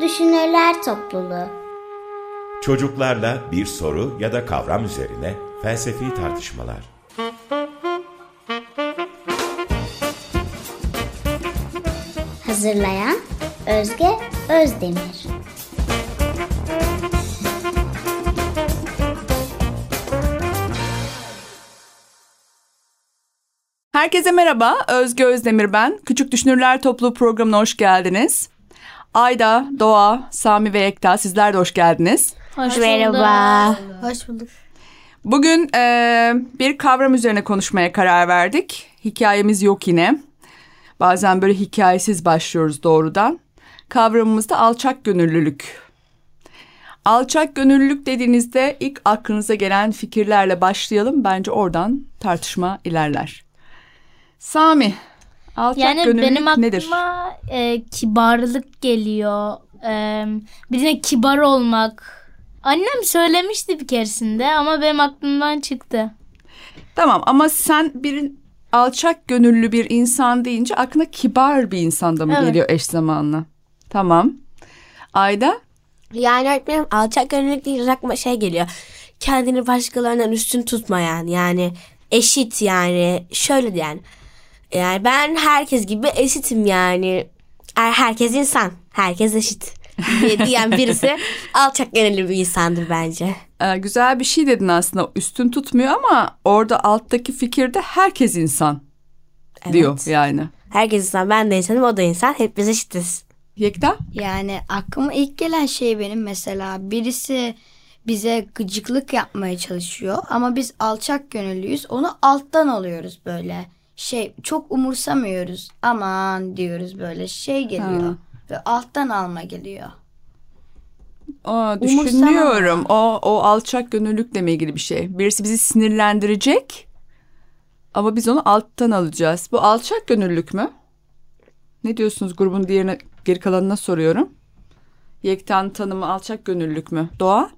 Düşünürler Topluluğu Çocuklarla bir soru ya da kavram üzerine felsefi tartışmalar. Hazırlayan Özge Özdemir Herkese merhaba, Özge Özdemir ben. Küçük Düşünürler Topluluğu programına hoş geldiniz. Ayda, Doğa, Sami ve Ekta sizler de hoş geldiniz. Hoş Merhaba. Hoş bulduk. Bugün e, bir kavram üzerine konuşmaya karar verdik. Hikayemiz yok yine. Bazen böyle hikayesiz başlıyoruz doğrudan. Kavramımız da alçak gönüllülük. Alçak gönüllülük dediğinizde ilk aklınıza gelen fikirlerle başlayalım. Bence oradan tartışma ilerler. Sami, alçak Yani gönüllülük benim aklıma nedir? e, kibarlık geliyor. E, bir de kibar olmak. Annem söylemişti bir keresinde ama benim aklımdan çıktı. Tamam ama sen bir alçak gönüllü bir insan deyince aklına kibar bir insan da mı Evet. geliyor eş zamanlı? Tamam. Ayda? Yani öğretmenim alçak gönüllülük deyince aklıma şey geliyor. Kendini başkalarından üstün tutmayan yani eşit yani şöyle yani. Yani ben herkes gibi eşitim yani. Er- Herkes insan. Herkes eşit. diye diyen birisi alçak gönüllü bir insandır bence. Ee, güzel bir şey dedin aslında üstün tutmuyor ama orada alttaki fikirde herkes insan diyor Evet. yani. Herkes insan. Ben de insanım o da insan. Hep biz eşitiz. Yekta? Yani aklıma ilk gelen şey benim mesela birisi bize gıcıklık yapmaya çalışıyor ama biz alçak gönüllüyüz onu alttan alıyoruz böyle şey çok umursamıyoruz aman diyoruz böyle şey geliyor Ha. ve alttan alma geliyor. Aa, düşünüyorum. O, o alçak gönüllülükle mi ilgili bir şey? Birisi bizi sinirlendirecek ama biz onu alttan alacağız. Bu alçak gönüllülük mü? Ne diyorsunuz grubun diğerine geri kalanına soruyorum. Yekta'nın tanımı alçak gönüllülük mü? Doğa?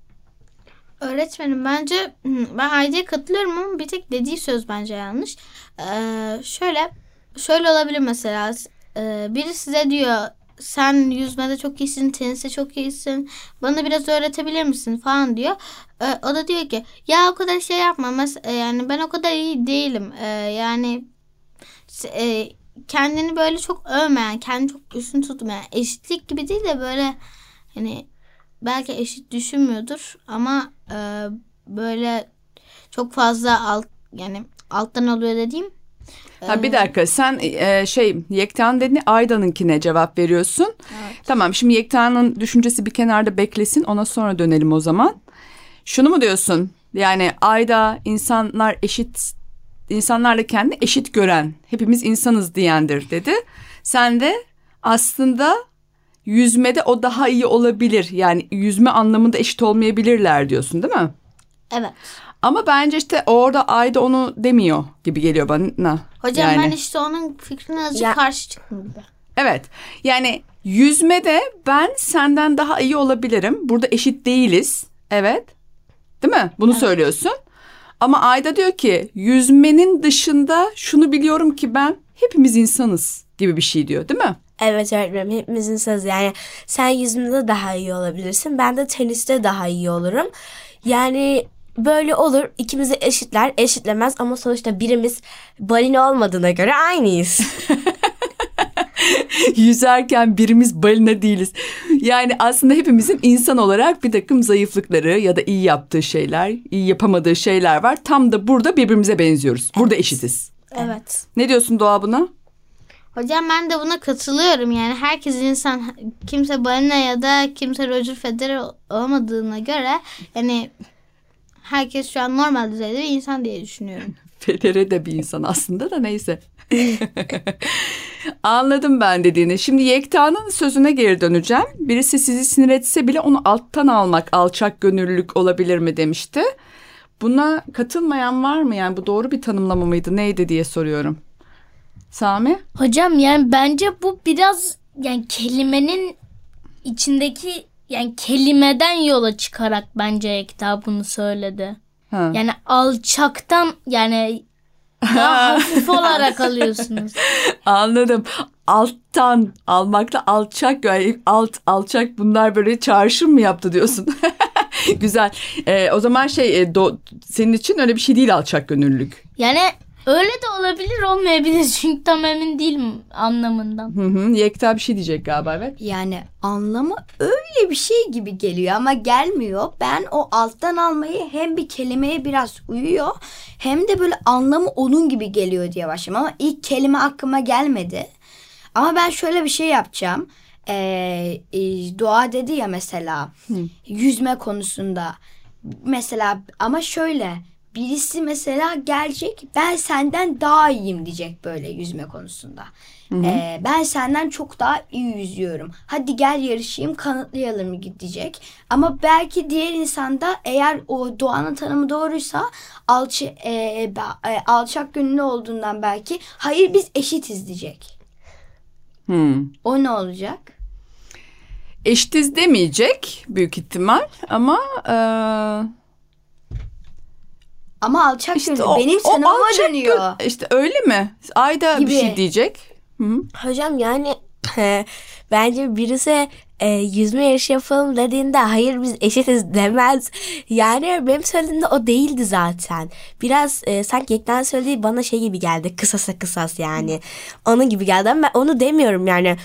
Öğretmenim bence hı, ben Ayda'ya katılıyorum ama bir tek dediği söz bence yanlış. Ee, şöyle şöyle olabilir mesela Ee, biri size diyor sen yüzmede çok iyisin, teniste çok iyisin. Bana biraz öğretebilir misin falan diyor. Ee, o da diyor ki ya o kadar şey yapma. Mes- e, yani ben o kadar iyi değilim. Ee, yani e, kendini böyle çok övmeyen, kendini çok üstün tutmayan, eşitlik gibi değil de böyle hani belki eşit düşünmüyordur ama e, böyle çok fazla alt yani alttan alıyor dediğim Ha, bir dakika sen e, şey Yekta'nın dediğini Ayda'nınkine cevap veriyorsun. Tamam şimdi Yekta'nın düşüncesi bir kenarda beklesin ona sonra dönelim o zaman. Şunu mu diyorsun? Yani Ayda insanlar eşit insanlarla kendini eşit gören hepimiz insanız diyendir dedi. Sen de aslında yüzmede o daha iyi olabilir. Yani yüzme anlamında eşit olmayabilirler diyorsun değil mi? evet. Ama bence işte orada Ayda onu demiyor gibi geliyor bana. Hocam Yani. ben işte onun fikrine azıcık Ya- karşı çıktım gibi. Evet yani yüzmede ben senden daha iyi olabilirim. Burada eşit değiliz. Evet. Değil mi? Bunu söylüyorsun. Ama Ayda diyor ki yüzmenin dışında şunu biliyorum ki ben hepimiz insanız gibi bir şey diyor değil mi? Evet öğretmenim hepimizin sözü yani sen yüzümde daha iyi olabilirsin ben de teniste daha iyi olurum. Yani böyle olur ikimizi eşitler eşitlemez ama sonuçta birimiz balina olmadığına göre aynıyız. Yüzerken birimiz balina değiliz. Yani aslında hepimizin insan olarak bir takım zayıflıkları ya da iyi yaptığı şeyler, iyi yapamadığı şeyler var. Tam da burada birbirimize benziyoruz. Burada eşitiz. Evet. Ne diyorsun Doğa buna? Hocam ben de buna katılıyorum. Yani herkes insan. Kimse balina ya da kimse Roger Federer olmadığına göre yani herkes şu an normal düzeyde bir insan diye düşünüyorum. Federe de bir insan aslında da neyse. Anladım ben dediğini. Şimdi Yekta'nın sözüne geri döneceğim. Birisi sizi sinir etse bile onu alttan almak alçak gönüllülük olabilir mi demişti. Buna katılmayan var mı? Yani bu doğru bir tanımlama mıydı? Neydi diye soruyorum. Sami? Hocam yani bence bu biraz yani kelimenin içindeki yani kelimeden yola çıkarak bence Ekta bunu söyledi. Ha. Yani alçaktan yani Daha hafif olarak alıyorsunuz. Anladım. Alttan almakla alçak yani alt alçak bunlar böyle çağrışım mı yaptı diyorsun. Güzel. Ee, o zaman şey e, do- senin için öyle bir şey değil alçak gönüllülük. Yani öyle de olabilir olmayabilir çünkü tam emin değilim anlamından. Hı hı. Yekta bir şey diyecek galiba evet. Yani anlamı öyle bir şey gibi geliyor ama gelmiyor. Ben o alttan almayı hem bir kelimeye biraz uyuyor hem de böyle anlamı onun gibi geliyor diye başladım. Ama ilk kelime aklıma gelmedi. Ama ben şöyle bir şey yapacağım. Ee, e, Doğa dedi ya mesela yüzme konusunda. Mesela ama şöyle birisi mesela gelecek ben senden daha iyiyim diyecek böyle yüzme konusunda. Ee, ben senden çok daha iyi yüzüyorum. Hadi gel yarışayım kanıtlayalım diyecek. Ama belki diğer insanda eğer o doğanın tanımı doğruysa alçı, e, ba- e, alçak gönüllü olduğundan belki hayır biz eşitiz diyecek. Hmm. O ne olacak? Eşitiz demeyecek büyük ihtimal ama e, Ama alçak işte gönüllü o, benim o alçak dönüyor. gö- işte öyle mi? Ayda bir Gibi. şey diyecek. Hı. Hocam yani bence birisi e, yüzme yarışı yapalım dediğinde hayır biz eşitiz demez. Yani benim söylediğimde o değildi zaten. Biraz e, sanki Yekten söylediği bana şey gibi geldi. Kısasa kısas yani. Onun gibi geldi ama ben onu demiyorum yani.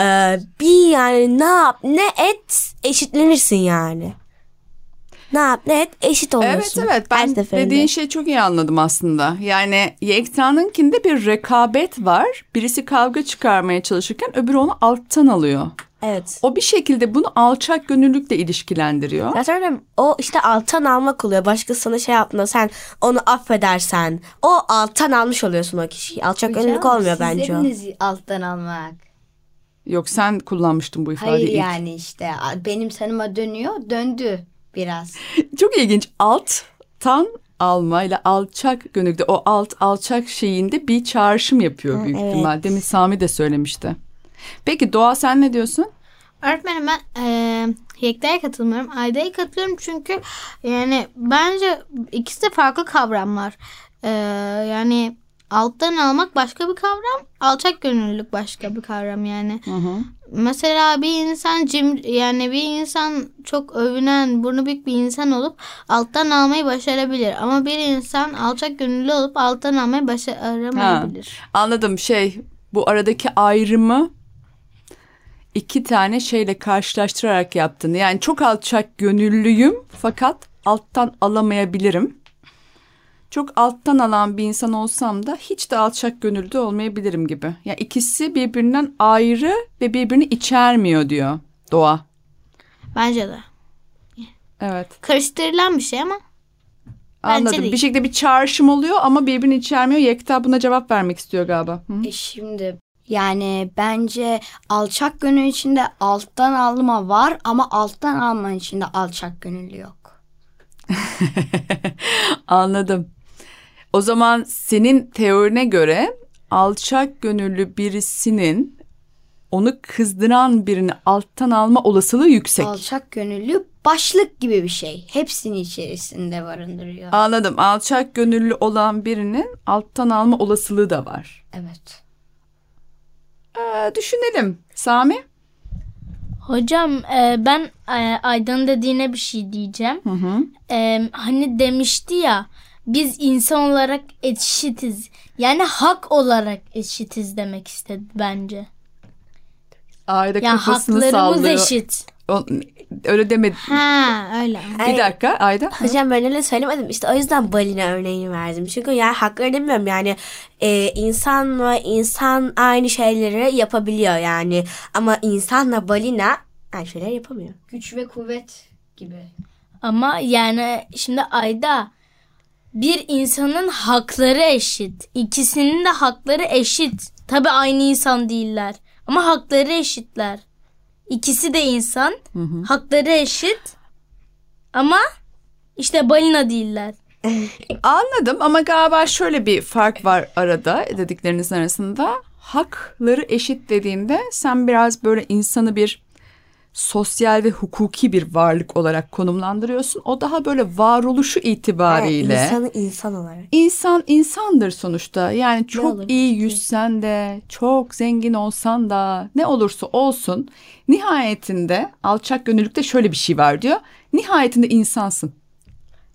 E, bir yani ne yap ne et eşitlenirsin yani. Ne yap ne et eşit Evet oluyorsun. evet Her ben seferinde. dediğin şeyi çok iyi anladım aslında. Yani Yekta'nınkinde bir rekabet var. Birisi kavga çıkarmaya çalışırken öbürü onu alttan alıyor. Evet. O bir şekilde bunu alçak gönüllülükle ilişkilendiriyor. Zaten öyle- o işte alttan almak oluyor. Başkası sana şey yaptığında sen onu affedersen o alttan almış oluyorsun o kişiyi. Alçak gönüllülük Hocam, olmuyor siz bence o. dediniz alttan almak. Yok sen kullanmıştın bu ifadeyi Hayır ilk. yani işte benim tanıma dönüyor döndü biraz. Çok ilginç. Alttan alma ile alçak gönüllülükte o alt alçak şeyinde bir çağrışım yapıyor büyük evet. ihtimal. Demin Sami de söylemişti. Peki Doğa sen ne diyorsun? Öğretmenim ben eee Yekta'ya katılmıyorum. Ayda'ya katılıyorum çünkü yani bence ikisi de farklı kavramlar. Eee, yani alttan almak başka bir kavram, alçak gönüllülük başka bir kavram yani. Mesela bir insan cim yani bir insan çok övünen, burnu büyük bir insan olup alttan almayı başarabilir. Ama bir insan alçak gönüllü olup alttan almayı başaramayabilir. Anladım şey bu aradaki ayrımı iki tane şeyle karşılaştırarak yaptın. Yani çok alçak gönüllüyüm fakat alttan alamayabilirim. Çok alttan alan bir insan olsam da hiç de alçak gönüllü olmayabilirim gibi. Yani ikisi birbirinden ayrı ve birbirini içermiyor diyor Doğa. Bence de. Evet Karıştırılan bir şey ama anladım. Bir şekilde bir çağrışım oluyor ama birbirini içermiyor. Yekta buna cevap vermek istiyor galiba. Hı. E şimdi yani bence alçak gönül içinde alttan alma var ama alttan alma içinde alçak gönüllü yok. Anladım. O zaman senin teorine göre alçak gönüllü birisinin onu kızdıran birini alttan alma olasılığı yüksek. Alçak gönüllü başlık gibi bir şey. Hepsini içerisinde barındırıyor. Anladım. Alçak gönüllü olan birinin alttan alma olasılığı da var. Evet. Ee, düşünelim. Sami? Hocam e, ben e, Aydan'ın dediğine bir şey diyeceğim. Hı hı. E, hani demişti ya biz insan olarak eşitiz. Yani hak olarak eşitiz demek istedi bence. Ayda Yani kafasını haklarımız sallıyor. eşit. O- öyle demedi. ha öyle. Bir dakika Ayda. Hocam ben öyle söylemedim. İşte o yüzden balina örneğini verdim. Çünkü yani hakları demiyorum yani e, insanla insan aynı şeyleri yapabiliyor yani. Ama insanla balina aynı şeyler yapamıyor. Güç ve kuvvet gibi. Ama yani şimdi Ayda bir insanın hakları eşit. İkisinin de hakları eşit. Tabii aynı insan değiller. Ama hakları eşitler. İkisi de insan. Hakları eşit. Ama işte balina değiller. Anladım ama galiba şöyle bir fark var arada dediklerinizin arasında. Hakları eşit dediğinde sen biraz böyle insanı bir sosyal ve hukuki bir varlık olarak konumlandırıyorsun. O daha böyle varoluşu itibariyle. Evet, insanı insan olarak. İnsan insandır sonuçta. Yani çok iyi yüzsen de, çok zengin olsan da, ne olursa olsun nihayetinde alçak gönüllülükte şöyle bir şey var diyor. Nihayetinde insansın.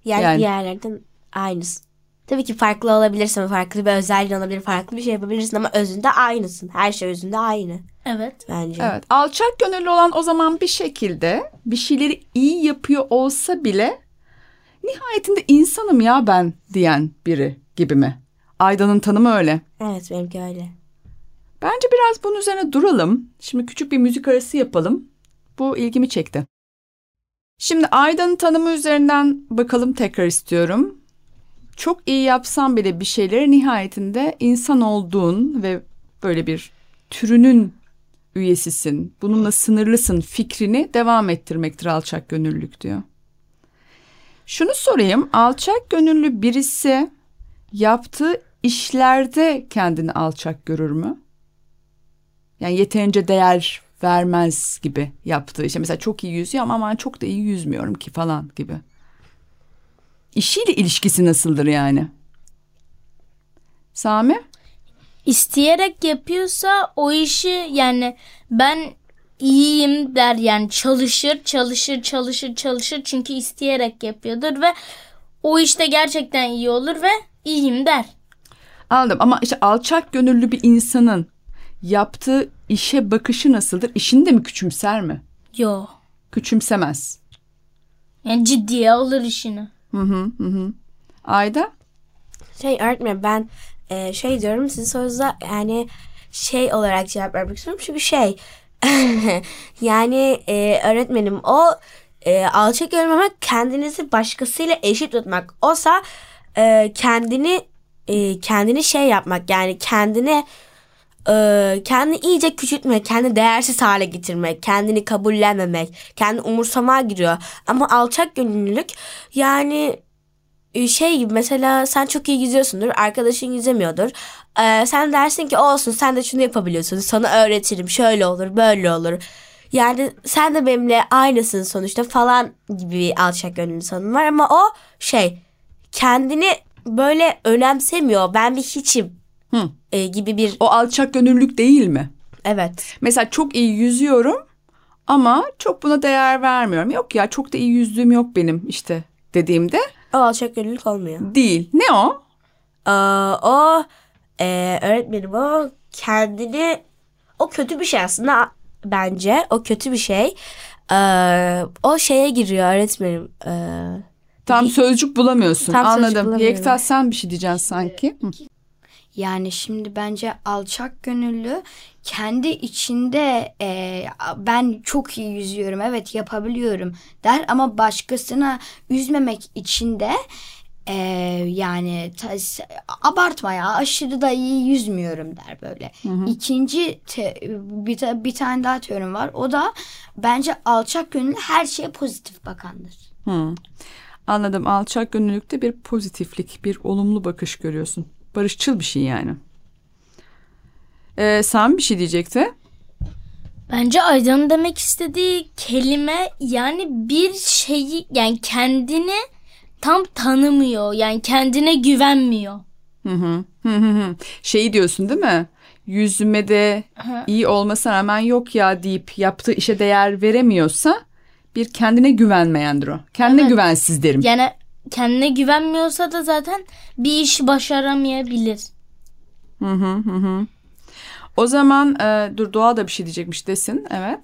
Yani, Yani- diğerlerden aynısın. Tabii ki farklı olabilirsin, farklı bir özelliğin olabilir, farklı bir şey yapabilirsin ama özünde aynısın. Her şey özünde aynı Evet. bence. Evet, alçak gönüllü olan o zaman bir şekilde bir şeyleri iyi yapıyor olsa bile nihayetinde insanım ya ben diyen biri gibi mi? Aydan'ın tanımı öyle. Evet benimki öyle. Bence biraz bunun üzerine duralım. Şimdi küçük bir müzik arası yapalım. Bu ilgimi çekti. Şimdi Aydan'ın tanımı üzerinden bakalım tekrar istiyorum. Çok iyi yapsan bile bir şeyleri nihayetinde insan olduğun ve böyle bir türünün üyesisin. Bununla sınırlısın fikrini devam ettirmektir alçak gönüllülük diyor. Şunu sorayım. Alçak gönüllü birisi yaptığı işlerde kendini alçak görür mü? Yani yeterince değer vermez gibi yaptığı işte mesela çok iyi yüzüyor ama aman çok da iyi yüzmüyorum ki falan gibi. İşiyle ilişkisi nasıldır yani? Sami? İsteyerek yapıyorsa o işi yani ben iyiyim der yani çalışır çalışır çalışır çalışır çünkü isteyerek yapıyordur ve o işte gerçekten iyi olur ve iyiyim der. Anladım ama işte alçak gönüllü bir insanın yaptığı işe bakışı nasıldır? İşini de mi küçümser mi? Yo. Küçümsemez. Yani ciddiye alır işini. Hı hı hı. Ayda? Şey öğretmenim ben e, şey diyorum sizin sorunuza yani şey olarak cevap vermek istiyorum. Çünkü şey yani e, öğretmenim o e, alçak görmemek kendinizi başkasıyla eşit tutmak. Olsa e, kendini e, kendini şey yapmak yani kendine e, kendini iyice küçültmek, kendini değersiz hale getirmek, kendini kabullenmemek, kendi umursamaya giriyor. Ama alçak gönüllülük yani e, şey gibi mesela sen çok iyi yüzüyorsundur arkadaşın yüzemiyordur. Ee, sen dersin ki olsun sen de şunu yapabiliyorsun sana öğretirim şöyle olur böyle olur. Yani sen de benimle aynısın sonuçta falan gibi bir alçak gönüllü sanım var. Ama o şey kendini böyle önemsemiyor ben bir hiçim Hı. e, gibi bir O alçak gönüllülük değil mi? evet Mesela çok iyi yüzüyorum ama çok buna değer vermiyorum. Yok ya çok da iyi yüzdüğüm yok benim işte dediğimde o alçak gönüllülük olmuyor değil. Ne o? Aa, o e, öğretmenim o kendini o kötü bir şey aslında bence o kötü bir şey Ee, o şeye giriyor öğretmenim Ee, Tam sözcük bulamıyorsun. Tam sözcük Anladım. bulamıyorum. Yekta sen bir şey diyeceksin sanki. Hı. Yani şimdi bence alçak gönüllü kendi içinde e, ben çok iyi yüzüyorum evet yapabiliyorum der ama başkasına üzmemek için de e, yani ta- abartma ya aşırı da iyi yüzmüyorum der böyle. İkinci te- bir, bir tane daha teorim var o da bence alçak gönüllü her şeye pozitif bakandır. Hı. Anladım. Alçak gönüllülükte bir pozitiflik, bir olumlu bakış görüyorsun. Barışçıl bir şey yani. Ee, sen bir şey diyecekti. Bence Aydan'ın demek istediği kelime yani bir şeyi yani kendini tam tanımıyor. Yani kendine güvenmiyor. Hı hı. Hı. Şeyi diyorsun değil mi? Yüzmede iyi olmasına rağmen yok ya deyip yaptığı işe değer veremiyorsa bir kendine güvenmeyendir o. Kendine Evet. güvensiz derim. Yani kendine güvenmiyorsa da zaten bir işi başaramayabilir. Hı hı hı. O zaman e, dur Doğa da bir şey diyecekmiş desin. Evet.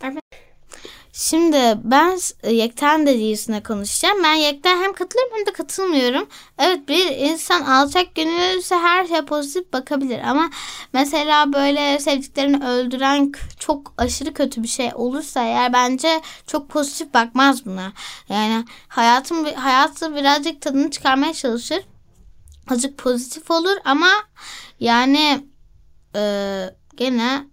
Şimdi ben e, Yekten dediğisine konuşacağım. Ben Yekten hem katılıyorum hem de katılmıyorum. Evet bir insan alçak gönüllüyse her şeye pozitif bakabilir. Ama mesela böyle sevdiklerini öldüren çok aşırı kötü bir şey olursa eğer bence çok pozitif bakmaz buna. Yani hayatın hayatı birazcık tadını çıkarmaya çalışır. Azıcık pozitif olur ama yani e, gene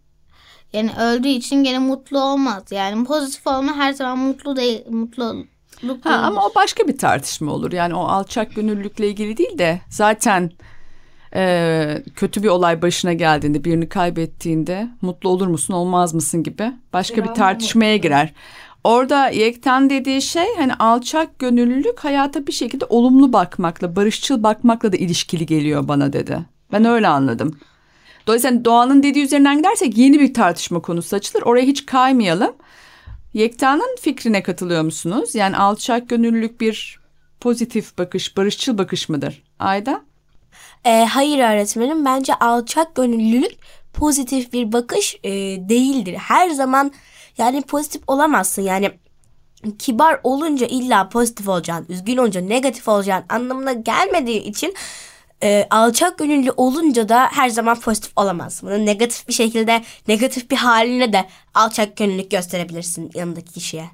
yani öldüğü için gene mutlu olmaz. Yani pozitif olma her zaman mutlu değil. Mutluluk Ha, ama o başka bir tartışma olur. Yani o alçak gönüllülükle ilgili değil de zaten e, kötü bir olay başına geldiğinde birini kaybettiğinde mutlu olur musun olmaz mısın gibi başka bir tartışmaya girer. Orada Yekten dediği şey hani alçak gönüllülük hayata bir şekilde olumlu bakmakla, barışçıl bakmakla da ilişkili geliyor bana dedi. Ben öyle anladım. Dolayısıyla Doğan'ın dediği üzerinden gidersek yeni bir tartışma konusu açılır. Oraya hiç kaymayalım. Yekta'nın fikrine katılıyor musunuz? Yani alçak gönüllülük bir pozitif bakış, barışçıl bakış mıdır? Ayda? Ee, hayır öğretmenim bence alçak gönüllülük pozitif bir bakış e, değildir. Her zaman yani pozitif olamazsın yani kibar olunca illa pozitif olacaksın, üzgün olunca negatif olacaksın anlamına gelmediği için e, alçak gönüllü olunca da her zaman pozitif olamazsın. Bunu negatif bir şekilde negatif bir haline de alçak gönüllülük gösterebilirsin yanındaki kişiye.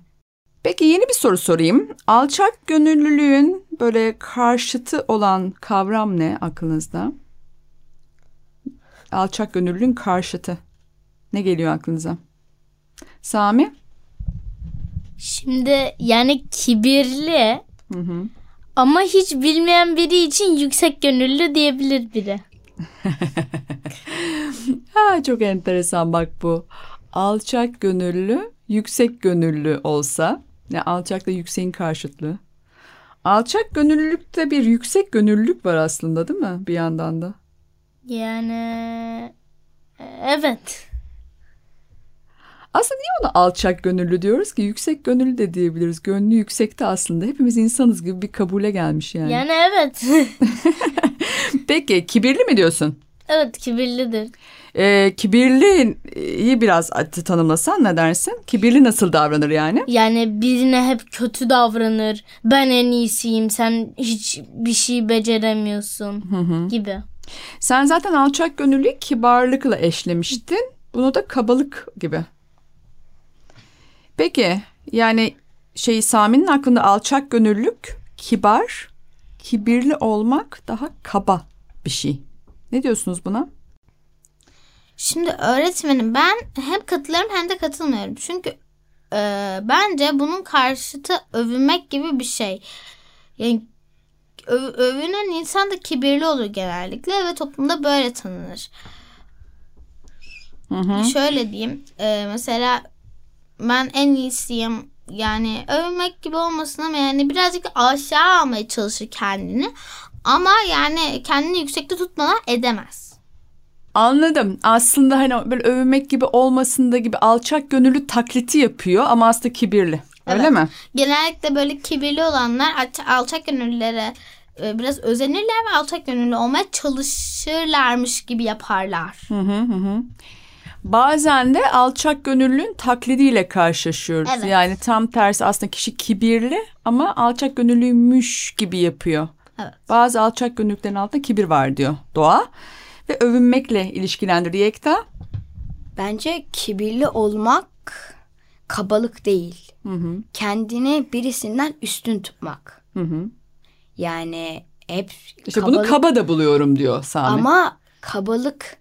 Peki yeni bir soru sorayım. Alçak gönüllülüğün böyle karşıtı olan kavram ne aklınızda? Alçak gönüllülüğün karşıtı. Ne geliyor aklınıza? Sami? Şimdi yani kibirli ama hiç bilmeyen biri için yüksek gönüllü diyebilir biri. Ha çok enteresan bak bu. Alçak gönüllü, yüksek gönüllü olsa, ne alçakla yükseğin karşıtlığı. Alçak gönüllülükte bir yüksek gönüllülük var aslında değil mi bir yandan da? Yani e, evet. Aslında niye ona alçak gönüllü diyoruz ki? Yüksek gönüllü de diyebiliriz. Gönlü yüksekte aslında. Hepimiz insanız gibi bir kabule gelmiş yani. Yani evet. Peki kibirli mi diyorsun? evet kibirlidir. Ee, kibirliyi biraz tanımlasan ne dersin? Kibirli nasıl davranır yani? Yani birine hep kötü davranır. Ben en iyisiyim. Sen hiç bir şey beceremiyorsun gibi. Sen zaten alçak gönüllüyü kibarlıkla eşlemiştin. Bunu da kabalık gibi. Peki yani şey Sami'nin aklında alçak gönüllülük, kibar, kibirli olmak daha kaba bir şey. Ne diyorsunuz buna? Şimdi öğretmenim ben hem katılıyorum hem de katılmıyorum. Çünkü e, bence bunun karşıtı övünmek gibi bir şey. Yani öv- övünen insan da kibirli olur genellikle ve toplumda böyle tanınır. Şöyle diyeyim e, mesela ben en iyisiyim yani övünmek gibi olmasın ama yani birazcık aşağı almaya çalışır kendini. Ama yani kendini yüksekte tutmadan edemez. Anladım. Aslında hani böyle övünmek gibi olmasında gibi alçak gönüllü taklidi yapıyor ama aslında kibirli. Öyle Evet. mi? Genellikle böyle kibirli olanlar alç- alçak gönüllülere e, biraz özenirler ve alçak gönüllü olmaya çalışırlarmış gibi yaparlar. Bazen de alçak gönüllünün taklidiyle karşılaşıyoruz. Evet. Yani tam tersi aslında kişi kibirli ama alçak gönüllüymüş gibi yapıyor. Evet. Bazı alçak gönüllüklerin altında kibir var diyor Doğa. Ve övünmekle ilişkilendirdi Yekta. Bence kibirli olmak kabalık değil. Kendini birisinden üstün tutmak. Yani hep İşte bunu kabalık- kaba da buluyorum diyor Sami. Ama kabalık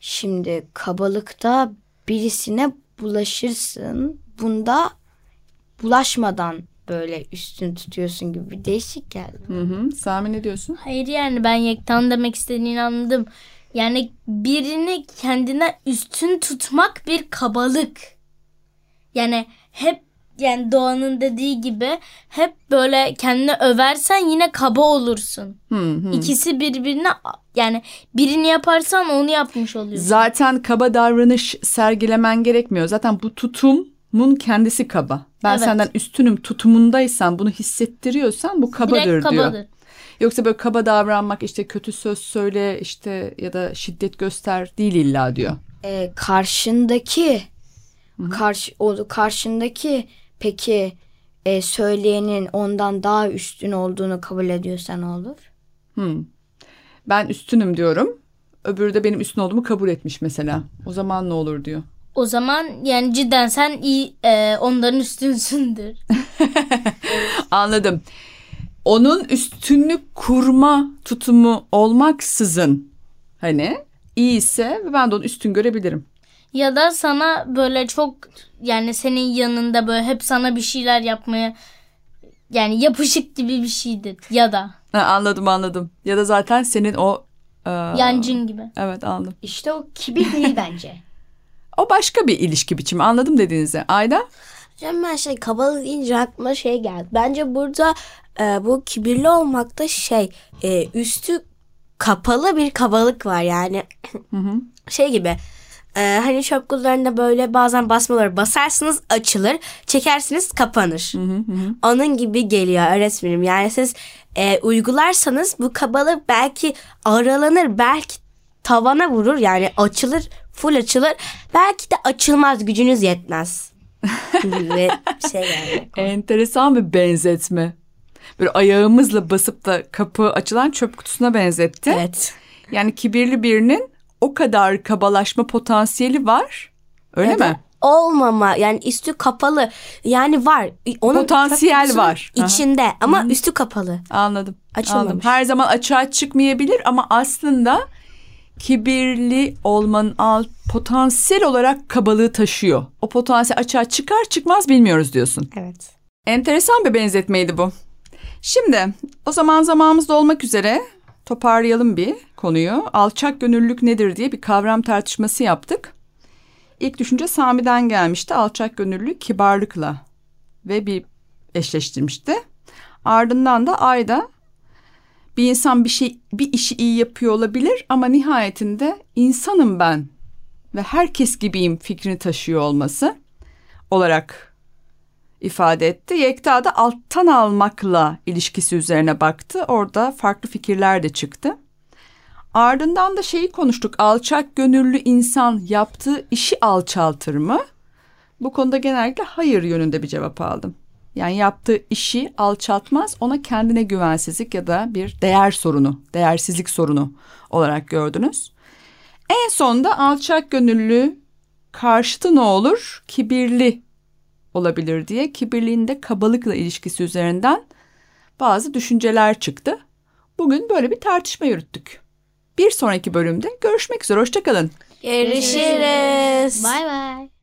şimdi kabalıkta birisine bulaşırsın. Bunda bulaşmadan böyle üstün tutuyorsun gibi bir değişik geldi. Hı hı. Sami ne diyorsun? Hayır yani ben Yektan demek istediğini anladım. Yani birini kendine üstün tutmak bir kabalık. Yani hep yani Doğan'ın dediği gibi hep böyle kendini översen yine kaba olursun. Hı hı. İkisi birbirine yani birini yaparsan onu yapmış oluyorsun. Zaten kaba davranış sergilemen gerekmiyor. Zaten bu tutumun kendisi kaba. Ben Evet. senden üstünüm tutumundaysan bunu hissettiriyorsan bu kabadır, Direkt diyor. kabadır. Yoksa böyle kaba davranmak işte kötü söz söyle işte ya da şiddet göster değil illa diyor. Ee, karşındaki karşı o karşındaki peki e, söyleyenin ondan daha üstün olduğunu kabul ediyorsan olur. Hmm. Ben üstünüm diyorum. Öbürü de benim üstün olduğumu kabul etmiş mesela. O zaman ne olur diyor. O zaman yani cidden sen iyi e, onların üstünsündür. Anladım. Onun üstünlük kurma tutumu olmaksızın hani iyiyse ben de onu üstün görebilirim. Ya da sana böyle çok yani senin yanında böyle hep sana bir şeyler yapmaya yani yapışık gibi bir şeydir ya da Ha, anladım anladım. Ya da zaten senin o e, yancın gibi. Evet anladım. İşte o kibir değil bence. O başka bir ilişki biçimi anladım dediğinizi. Ayda? Hocam ben şey kabalık deyince aklıma şey geldi. Bence burada e, bu kibirli olmakta şey e, üstü kapalı bir kabalık var yani. şey gibi. E, hani çöp kutularında böyle bazen basmaları basarsınız açılır, çekersiniz kapanır. Onun gibi geliyor öğretmenim. Yani siz e, uygularsanız bu kabalık belki aralanır, belki tavana vurur yani açılır, full açılır. Belki de açılmaz, gücünüz yetmez. gibi bir şey yani. Enteresan bir benzetme. Böyle ayağımızla basıp da kapı açılan çöp kutusuna benzetti. Evet. Yani kibirli birinin o kadar kabalaşma potansiyeli var. Öyle da mi? Olmama yani üstü kapalı yani var. Onun Potansiyel var. Aha. içinde ama üstü kapalı. Anladım. Açılmamış. Anladım. Her zaman açığa çıkmayabilir ama aslında kibirli olmanın alt potansiyel olarak kabalığı taşıyor. O potansiyel açığa çıkar çıkmaz bilmiyoruz diyorsun. Evet. Enteresan bir benzetmeydi bu. Şimdi o zaman zamanımız da olmak üzere toparlayalım bir konuyu. Alçak gönüllülük nedir diye bir kavram tartışması yaptık. İlk düşünce Sami'den gelmişti. Alçak gönüllülük kibarlıkla ve bir eşleştirmişti. Ardından da Ayda bir insan bir şey bir işi iyi yapıyor olabilir ama nihayetinde insanım ben ve herkes gibiyim fikrini taşıyor olması olarak ifade etti. Yekta da alttan almakla ilişkisi üzerine baktı. Orada farklı fikirler de çıktı. Ardından da şeyi konuştuk. Alçak gönüllü insan yaptığı işi alçaltır mı? Bu konuda genellikle hayır yönünde bir cevap aldım. Yani yaptığı işi alçaltmaz, ona kendine güvensizlik ya da bir değer sorunu, değersizlik sorunu olarak gördünüz. En sonda alçak gönüllü karşıtı ne olur? Kibirli olabilir diye kibirliğin de kabalıkla ilişkisi üzerinden bazı düşünceler çıktı. Bugün böyle bir tartışma yürüttük. Bir sonraki bölümde görüşmek üzere. Hoşçakalın. Görüşürüz. Bay bay.